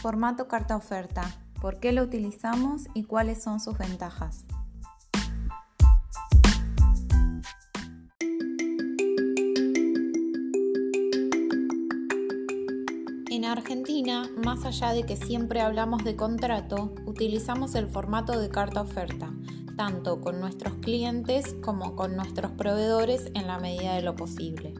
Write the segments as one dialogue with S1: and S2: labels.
S1: Formato carta oferta. ¿Por qué lo utilizamos y cuáles son sus ventajas? En Argentina, más allá de que siempre hablamos de contrato, utilizamos el formato de carta oferta, tanto con nuestros clientes como con nuestros proveedores en la medida de lo posible.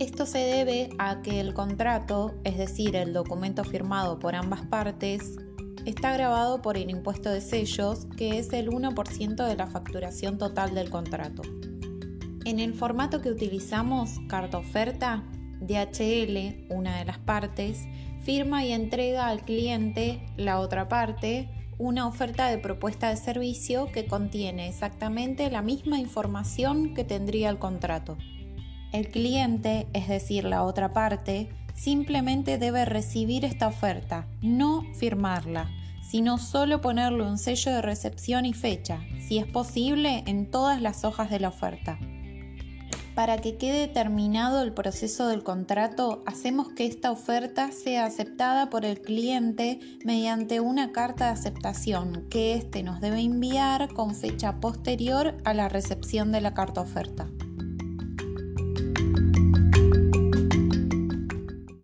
S1: Esto se debe a que el contrato, es decir, el documento firmado por ambas partes, está grabado por el impuesto de sellos, que es el 1% de la facturación total del contrato. En el formato que utilizamos, carta oferta, DHL, una de las partes, firma y entrega al cliente, la otra parte, una oferta de propuesta de servicio que contiene exactamente la misma información que tendría el contrato. El cliente, es decir, la otra parte, simplemente debe recibir esta oferta, no firmarla, sino solo ponerle un sello de recepción y fecha, si es posible, en todas las hojas de la oferta. Para que quede terminado el proceso del contrato, hacemos que esta oferta sea aceptada por el cliente mediante una carta de aceptación que éste nos debe enviar con fecha posterior a la recepción de la carta oferta.